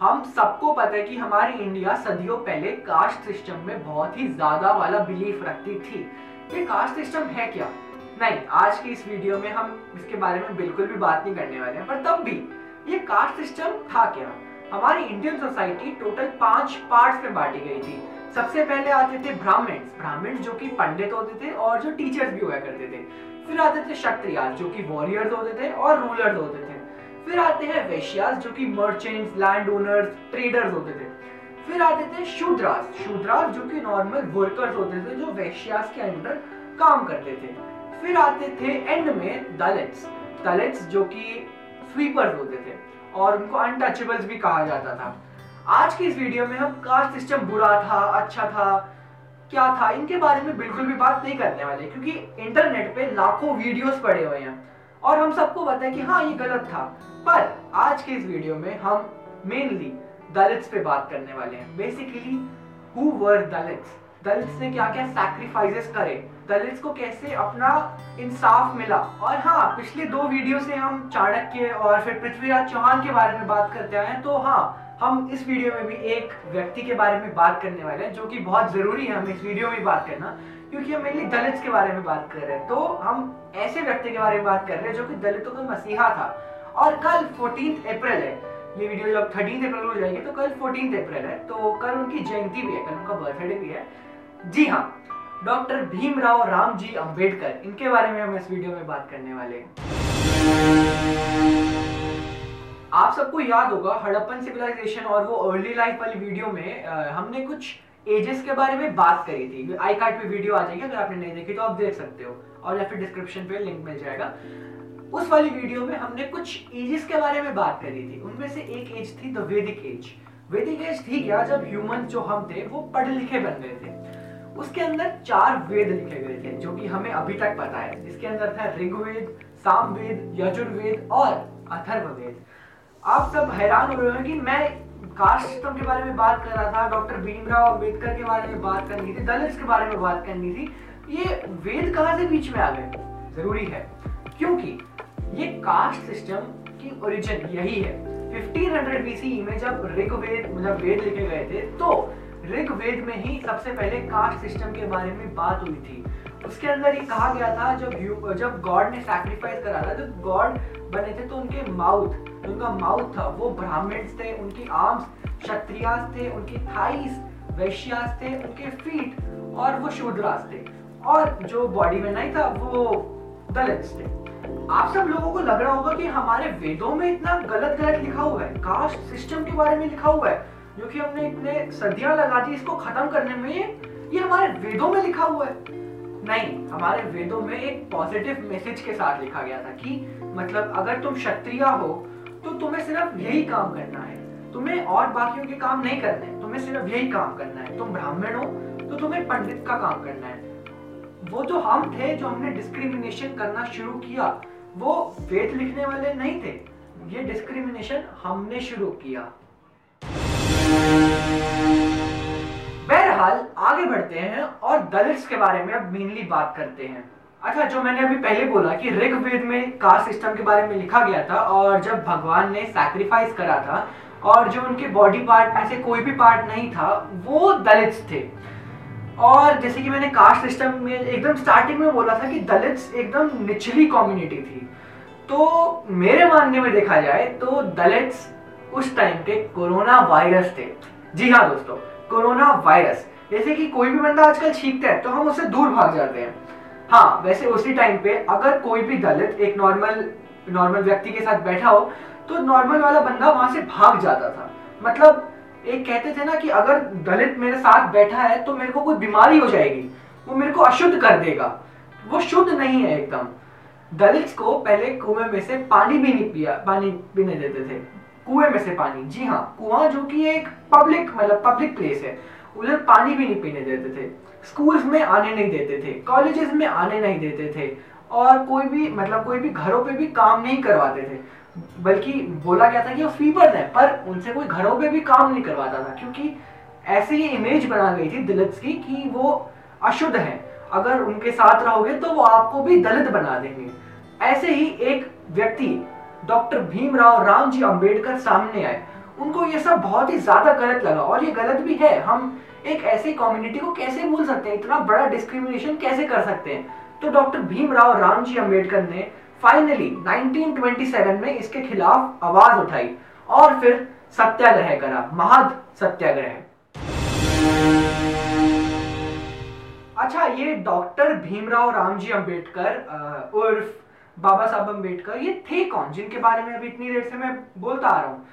हम सबको पता है कि हमारी इंडिया सदियों पहले कास्ट सिस्टम में बहुत ही ज़्यादा वाला बिलीफ रखती थी। ये कास्ट सिस्टम है क्या? नहीं, आज की इस वीडियो में हम इसके बारे में बिल्कुल भी बात नहीं करने वाले हैं, पर तब भी ये कास्ट सिस्टम था क्या? हमारी इंडियन सोसाइटी टोटल पाँच पार्ट्स में बांटी गई थी। सबसे पहले आते थे ब्राह्मण्स। ब्राह्मण्स जो कि पंडित होते थे और जो टीचर्स भी हुआ करते थे। फिर आते थे क्षत्रिय जो कि वॉरियर्स होते थे और रूलर्स होते थे। फिर आते हैं वैश्यास जो कि मर्चेंट्स लैंड ओनर्स ट्रेडर्स होते थे। फिर आते थे शूद्रास शूद्रास जो कि नॉर्मल वर्कर्स होते थे, जो वैश्यास के अंडर काम करते थे। फिर आते थे एंड में दलित्स दलित्स जो कि स्वीपर्स होते थे, और उनको अनटचेबल्स भी कहा जाता था। आज की इस वीडियो में हम कास्ट सिस्टम बुरा था अच्छा था, क्या था, इनके बारे में बिल्कुल भी बात नहीं करने वाले, क्योंकि इंटरनेट पे लाखों वीडियोस पड़े हुए हैं। और हम सबको पता है कि हाँ ये गलत था। पर आज के इस वीडियो में हम मेनली दलित्स पे बात करने वाले हैं। Basically who were Dalits? Dalits ने क्या क्या सैक्रिफाइसेस करे? दलित्स को कैसे अपना इंसाफ मिला? और हाँ पिछले दो वीडियो से हम चाणक्य और फिर पृथ्वीराज चौहान के बारे में बात करते आए तो हाँ हम इस वीडियो में भी एक व्यक्ति के बारे में बात करने वाले हैं, जो कि बहुत ज़रूरी है हमें इस वीडियो में बात करना। क्योंकि हम मेनली दलित के बारे में बात कर रहे हैं। तो हम ऐसे व्यक्ति के बारे में बात कर रहे हैं जो कि दलितों का मसीहा था। और कल फोर्टीन अप्रैल है। ये वीडियो जब थर्टीन अप्रैल हो जाएगी तो कल फोर्टीन अप्रैल है। तो कल उनकी जयंती भी है कल उनका बर्थडे भी है। जी हाँ डॉक्टर भीमराव राम जी अंबेडकर इनके बारे में हम इस वीडियो में बात करने वाले हैं। आप सबको याद होगा हड़प्पन सिविलाइजेशन और वो अर्ली लाइफ वाली वीडियो में आ, हमने कुछ एजेस के बारे में बात करी थी। आई कार्ड पे वीडियो आ जाएगी, अगर आपने नहीं देखी तो आप देख सकते हो। और या फिर डिस्क्रिप्शन पे लिंक मिल जाएगा। उस वाली वीडियो में हमने कुछ एजेस के बारे में बात करी थी। उनमें से एक एज थी द वैदिक एज वैदिक एज थी क्या जब ह्यूमन जो हम थे, वो पढ़े लिखे बन गए थे। उसके अंदर चार वेद लिखे गए थे, जो कि हमें अभी तक पता है। इसके अंदर था ऋग्वेद, सामवेद, यजुर्वेद और अथर्ववेद। आप सब हैरान हो रहे हो कि मैं कास्ट सिस्टम के बारे में बात कर रहा था, डॉक्टर भीमराव अंबेडकर के बारे में बात करनी थी, दलित के बारे में बात करनी थी। ये वेद कहाँ से बीच में आ गए? ज़रूरी है, क्योंकि ये कास्ट सिस्टम की ओरिजिन यही है। 1500 बीसी में जब ऋग्वेद मतलब वेद लिखे गए थे तो ऋग्वेद में ही सबसे पहले कास्ट सिस्टम के बारे में बात हुई थी। उसके अंदर ये कहा गया था, जब जब गॉड ने सैक्रिफाइस करा था तो गॉड बने थे तो उनके माउथ उनका माउथ था, वो ब्राह्मण्स थे, उनकी आर्म्स क्षत्रियास थे, उनकी थाइस वैश्यास थे, उनके फीट और वो शूद्रास थे। और जो बॉडी में नहीं था, वो दलित थे। आप सब लोगों को लग रहा होगा कि हमारे वेदों में इतना गलत गलत लिखा हुआ है कास्ट सिस्टम के बारे में लिखा हुआ है जो कि हमने इतने सदियाँ लगा दी, इसको खत्म करने में ये हमारे वेदों में लिखा हुआ है। नहीं, हमारे वेदों में एक पॉजिटिव मैसेज के साथ लिखा गया था कि मतलब अगर तुम क्षत्रिय हो तो तुम्हें सिर्फ़ यही काम करना है। तुम्हें और बाकियों के काम नहीं करने तुम्हें सिर्फ़ यही काम करना है। तुम ब्राह्मण हो तो तुम्हें पंडित का काम करना है। वो जो हम थे, जो हमने डिस्क्रिमिनेशन करना शुरू किया, वो वेद लिखने वाले नहीं थे। ये डिस्क्रिमिनेशन हमने शुरू किया। बहरहाल आगे बढ़ते हैं और दलित्स के बारे में अब मेनली बात करते हैं। अच्छा जो मैंने अभी पहले बोला कि ऋग्वेद में कास्ट सिस्टम के बारे में लिखा गया था और जब भगवान ने सैक्रिफाइस करा था और जो उनके बॉडी पार्ट में से कोई भी पार्ट नहीं था, वो दलित्स थे। और जैसे कि मैंने कास्ट सिस्टम में एकदम स्टार्टिंग में बोला था कि दलित्स एकदम निचली कम्युनिटी थी। तो मेरे मानने में देखा जाए तो दलित्स उस टाइम पे कोरोना वायरस थे। जी हाँ दोस्तों कोरोना वायरस जैसे कि कोई भी बंदा आजकल छींकता है तो हम उससे दूर भाग जाते हैं। हाँ वैसे उसी टाइम पे अगर कोई भी दलित एक नॉर्मल नॉर्मल व्यक्ति के साथ बैठा हो तो नॉर्मल वाला बंदा वहाँ से भाग जाता था। मतलब एक कहते थे ना कि अगर दलित मेरे साथ बैठा है तो मेरे को कोई बीमारी हो जाएगी। वो मेरे को अशुद्ध कर देगा। वो शुद्ध नहीं है एकदम। दलित को पहले कुएँ में से पानी भी नहीं पिया, पानी पीने देते थे। कुएँ में से पानी। जी हाँ कुआँ जो कि एक पब्लिक मतलब पब्लिक प्लेस है। उधर पानी भी नहीं पीने देते थे। स्कूल्स में आने नहीं देते थे। कॉलेजेस में आने नहीं देते थे। और कोई भी मतलब कोई भी घरों पे भी काम नहीं करवाते थे। बल्कि बोला गया था कि वो फीवर है, पर उनसे कोई घरों पे भी काम नहीं करवाता था। क्योंकि ऐसे ही इमेज बना गई थी दलित की कि वो अशुद्ध है। अगर उनके साथ रहोगे तो वो आपको भी दलित बना देंगे। ऐसे ही एक व्यक्ति डॉक्टर भीमराव राम जी अंबेडकर सामने आए। उनको ये सब बहुत ही ज़्यादा गलत लगा, और ये गलत भी है। हम एक ऐसी कम्युनिटी को कैसे भूल सकते हैं? इतना बड़ा डिस्क्रिमिनेशन कैसे कर सकते हैं? तो डॉक्टर भीमराव रामजी अंबेडकर ने फाइनली 1927 में इसके खिलाफ आवाज़ उठाई, और फिर सत्याग्रह करा, महद सत्याग्रह। अच्छा ये डॉक्टर भीमराव रामजी अंबेडकर उर्फ़ बाबा साहब अंबेडकर, ये थे कौन, जिनके बारे में अभी इतनी देर से मैं बोलता आ रहा हूँ?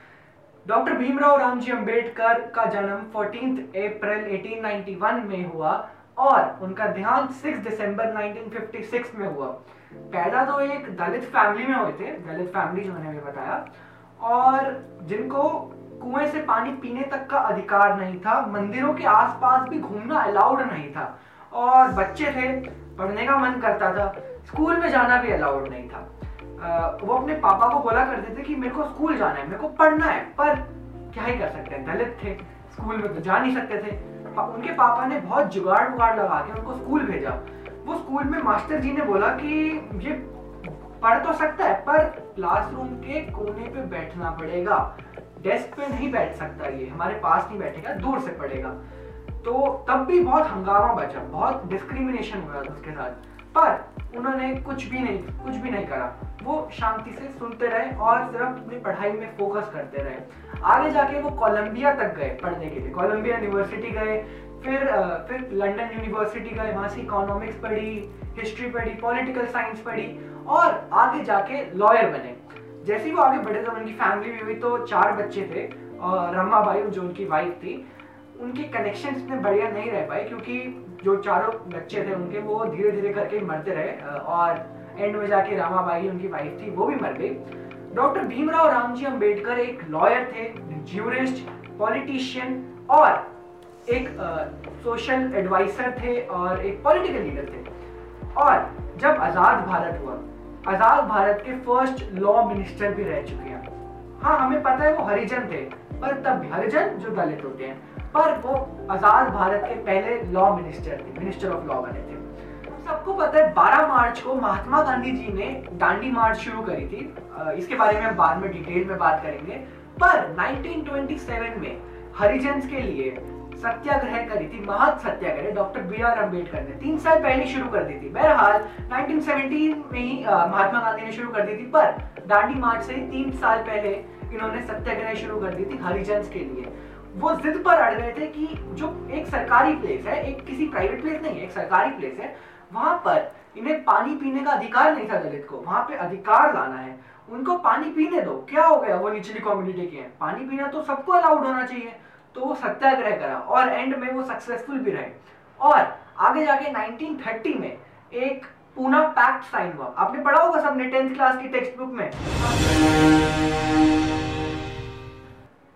डॉक्टर भीमराव रामजी अंबेडकर का जन्म 14 अप्रैल 1891 में हुआ और उनका देहांत 6 दिसंबर 1956 में हुआ। पैदा तो एक दलित फैमिली में हुए थे, दलित फैमिली जो मैंने बताया, और जिनको कुएँ से पानी पीने तक का अधिकार नहीं था, मंदिरों के आसपास भी घूमना अलाउड नहीं था, और बच्चे थे पढ़ने का मन करता था। स्कूल में जाना भी अलाउड नहीं था। वो अपने पापा को बोला करते थे कि मेरे को स्कूल जाना है, मेरे को पढ़ना है, पर क्या ही कर सकते हैं? दलित थे, स्कूल में तो जा नहीं सकते थे। उनके पापा ने बहुत जुगाड़ उगाड़ लगा के उनको स्कूल भेजा। वो स्कूल में मास्टर जी ने बोला कि ये पढ़ तो सकता है, पर क्लासरूम के कोने पे बैठना पड़ेगा। डेस्क पे नहीं बैठ सकता ये, हमारे पास नहीं बैठेगा, दूर से पढ़ेगा। तो तब भी बहुत हंगामा बचा, बहुत डिस्क्रिमिनेशन हुआ उसके साथ। पर उन्होंने कुछ भी नहीं, कुछ भी नहीं करा। वो शांति से सुनते रहे और सिर्फ़ अपनी पढ़ाई में फोकस करते रहे। आगे जाके वो कोलंबिया तक गए पढ़ने के लिए। कोलंबिया यूनिवर्सिटी गए, फिर फिर लंदन यूनिवर्सिटी गए, वहाँ से इकोनॉमिक्स पढ़ी हिस्ट्री पढ़ी पॉलिटिकल साइंस पढ़ी और आगे जाके लॉयर बने। जैसे ही वो आगे बढ़े तो उनकी फैमिली भी हुई तो चार बच्चे थे और रमा बाई, जो उनकी वाइफ थी उनके कनेक्शन इतने बढ़िया नहीं रह पाए क्योंकि जो चारों बच्चे थे उनके, वो धीरे धीरे करके मरते रहे और एंड में जाके रामाबाई उनकी वाइफ थी, वो भी मर गई। डॉक्टर भीमराव रामजी अंबेडकर एक लॉयर थे ज्यूरिस्ट पॉलिटिशियन और एक सोशल एडवाइसर थे और एक पॉलिटिकल लीडर थे। और जब आज़ाद भारत हुआ, आज़ाद भारत के फ़र्स्ट लॉ मिनिस्टर भी रह चुके हैं। हाँ हमें पता है वो हरिजन थे, पर तब हरिजन जो दलित होते हैं। पर वो आज़ाद भारत के पहले लॉ मिनिस्टर थे मिनिस्टर ऑफ़ लॉ बने थे। सबको पता है 12 मार्च को महात्मा गांधी जी ने दांडी मार्च शुरू करी थी। इसके बारे में हम बाद में डिटेल में बात करेंगे। पर 1927 में हरिजन के लिए सत्याग्रह करी थी, Mahad Satyagraha, doctor B R Ambedkar ने। तीन साल पहले शुरू कर दी थी। बहरहाल 1917 में ही महात्मा गांधी ने शुरू कर दी थी, पर दांडी मार्च से तीन साल पहले इन्होंने सत्याग्रह शुरू कर दी थी हरिजन के लिए। वो जिद पर अड़ गए थे कि जो एक सरकारी प्लेस है, एक किसी प्राइवेट प्लेस नहीं है एक सरकारी प्लेस है, वहाँ पर इन्हें पानी पीने का अधिकार नहीं था दलित को। वहाँ पे अधिकार लाना है। उनको पानी पीने दो। क्या हो गया? वो निचली कम्युनिटी के हैं। पानी पीना तो सबको अलाउड होना चाहिए। तो वो सत्याग्रह करा और एंड में वो सक्सेसफुल भी रहे। और आगे जाके 1930 में एक पूना पैक्ट साइन हुआ। आपने पढ़ा होगा सबने टेंथ क्लास की टेक्स्ट बुक में?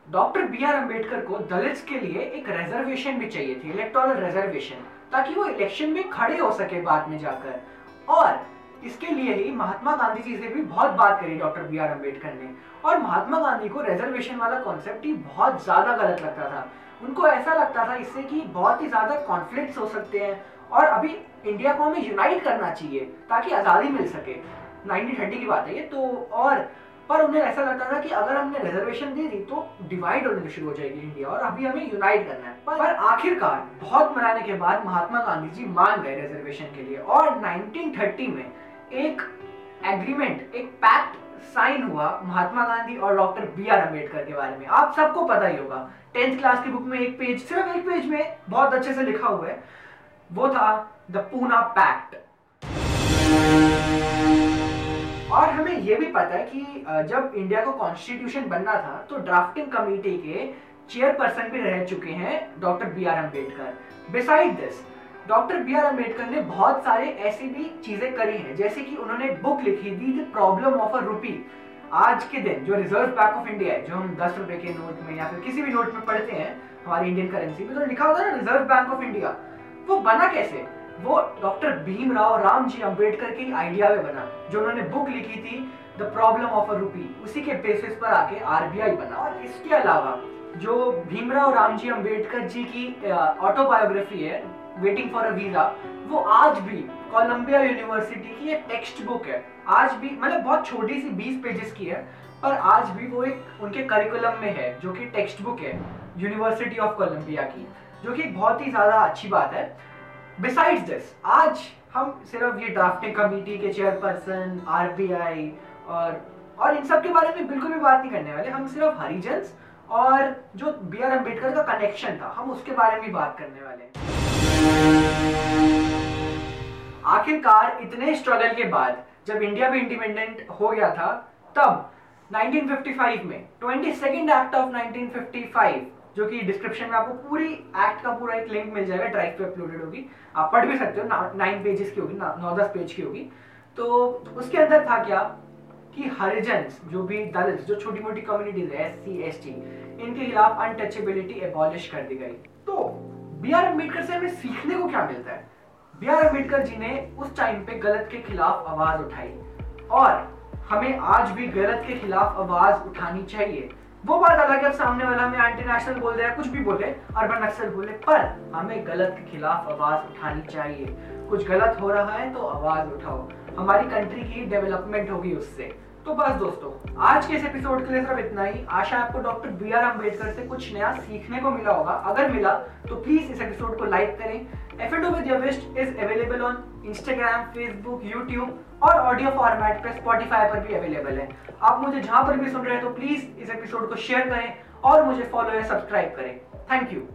डॉक्टर बी आर अंबेडकर को दलित के लिए एक रिजर्वेशन भी चाहिए थी इलेक्टोरल रिजर्वेशन ताकि वो इलेक्शन में खड़े हो सके बाद में जाकर। और इसके लिए ही महात्मा गांधी जी से भी बहुत बात करी डॉक्टर बी आर अंबेडकर ने। और महात्मा गांधी को रिजर्वेशन वाला कॉन्सेप्ट ही बहुत ज़्यादा गलत लगता था। उनको ऐसा लगता था इससे कि बहुत ही ज़्यादा कॉन्फ्लिक्ट हो सकते हैं और अभी इंडिया को हमें यूनाइट करना चाहिए ताकि आज़ादी मिल सके। नाइनटीन की बात है ये तो और पर उन्हें ऐसा लगता था कि अगर हमने रिजर्वेशन दे दी तो डिवाइड होने शुरू हो जाएगी इंडिया और अभी हमें यूनाइट करना है। पर, पर आखिरकार बहुत मनाने के बाद महात्मा गांधी जी मान गए रिजर्वेशन के लिए और 1930 में एक एग्रीमेंट एक पैक्ट साइन हुआ महात्मा गांधी और डॉक्टर बी आर अंबेडकर के बारे में। आप सबको पता ही होगा। टेंथ क्लास की बुक में एक पेज सिर्फ़ एक पेज में बहुत अच्छे से लिखा हुआ है। वो था द पूना पैक्ट और हमें यह भी पता है कि जब इंडिया को कॉन्स्टिट्यूशन बनना था तो ड्राफ्टिंग कमेटी के चेयरपर्सन भी रह चुके हैं doctor B R Ambedkar beside this doctor B R Ambedkar ने बहुत सारे ऐसी भी चीज़ें करी हैं, जैसे कि उन्होंने बुक लिखी the the problem of a rupee आज के दिन, जो रिज़र्व बैंक ऑफ़ इंडिया है, जो हम दस रुपए के नोट में या फिर किसी भी नोट में पढ़ते हैं, हमारी इंडियन करेंसी में तो लिखा होता है ना रिज़र्व बैंक ऑफ़ इंडिया वो बना कैसे? वो डॉक्टर भीमराव राम जी अंबेडकर के आइडिया में बना, जो उन्होंने बुक लिखी थी द प्रॉब्लम ऑफ़ अ रूपी उसी के बेसिस पर आके आरबीआई बना। और इसके अलावा, जो भीमराव राम जी अंबेडकर जी की ऑटोबायोग्राफी है वेटिंग फॉर अ वीज़ा वो आज भी कोलंबिया यूनिवर्सिटी की एक टेक्स्ट बुक है। आज भी मतलब बहुत छोटी सी 20 पेजेस की है, पर आज भी वो एक उनके करिकुलम में है, जो कि टेक्स्ट बुक है यूनिवर्सिटी ऑफ़ कोलंबिया की, जो कि बहुत ही ज़्यादा अच्छी बात है। बिसाइड्स दिस आज हम सिर्फ़ ये ड्राफ्टिंग कमेटी के चेयरपर्सन आरबीआई और और इन सब के बारे में बिल्कुल भी बात नहीं करने वाले। हम सिर्फ़ हरिजन और जो बी आर अंबेडकर का कनेक्शन था, हम उसके बारे में बात करने वाले आखिरकार इतने स्ट्रगल के बाद, जब इंडिया भी इंडिपेंडेंट हो गया था, तब 1955 में ट्वेंटी सेकेंड एक्ट ऑफ़ 1955 जो कि डिस्क्रिप्शन में आपको पूरी एक्ट का पूरा एक लिंक मिल जाएगा ड्राइव पे अपलोडेड होगी। आप पढ़ भी सकते हो नाइन पेजेस की होगी, नौ दस पेज की होगी। तो उसके अंदर था क्या कि हरिजन, जो भी दलित, जो छोटी मोटी कम्युनिटीज है एस सी एस टी इनके खिलाफ अनटचेबिलिटी एबॉलिश कर दी गई। तो बी आर अंबेडकर से हमें सीखने को क्या मिलता है? बी आर अंबेडकर जी ने उस टाइम पे गलत के खिलाफ आवाज़ उठाई। और हमें आज भी गलत के खिलाफ आवाज़ उठानी चाहिए। वो बात अलग है सामने वाला हमें एंटी नेशनल बोल रहे कुछ भी बोले अर्बन नक्सल बोले, पर हमें गलत के खिलाफ आवाज़ उठानी चाहिए। कुछ गलत हो रहा है तो आवाज़ उठाओ। हमारी कंट्री की डेवलपमेंट होगी उससे। तो बस दोस्तों, आज के इस एपिसोड के लिए सिर्फ़ इतना ही। आशा आपको डॉक्टर बी आर अंबेडकर से कुछ नया सीखने को मिला होगा। अगर मिला तो प्लीज़ इस एपिसोड को लाइक करें। F and with your whist is available on Instagram Facebook YouTube और ऑडियो फॉर्मेट पे स्पॉटिफाई पर भी अवेलेबल है। आप मुझे जहाँ पर भी सुन रहे हैं तो प्लीज़ इस एपिसोड को शेयर करें और मुझे फॉलो या सब्सक्राइब करें। Thank you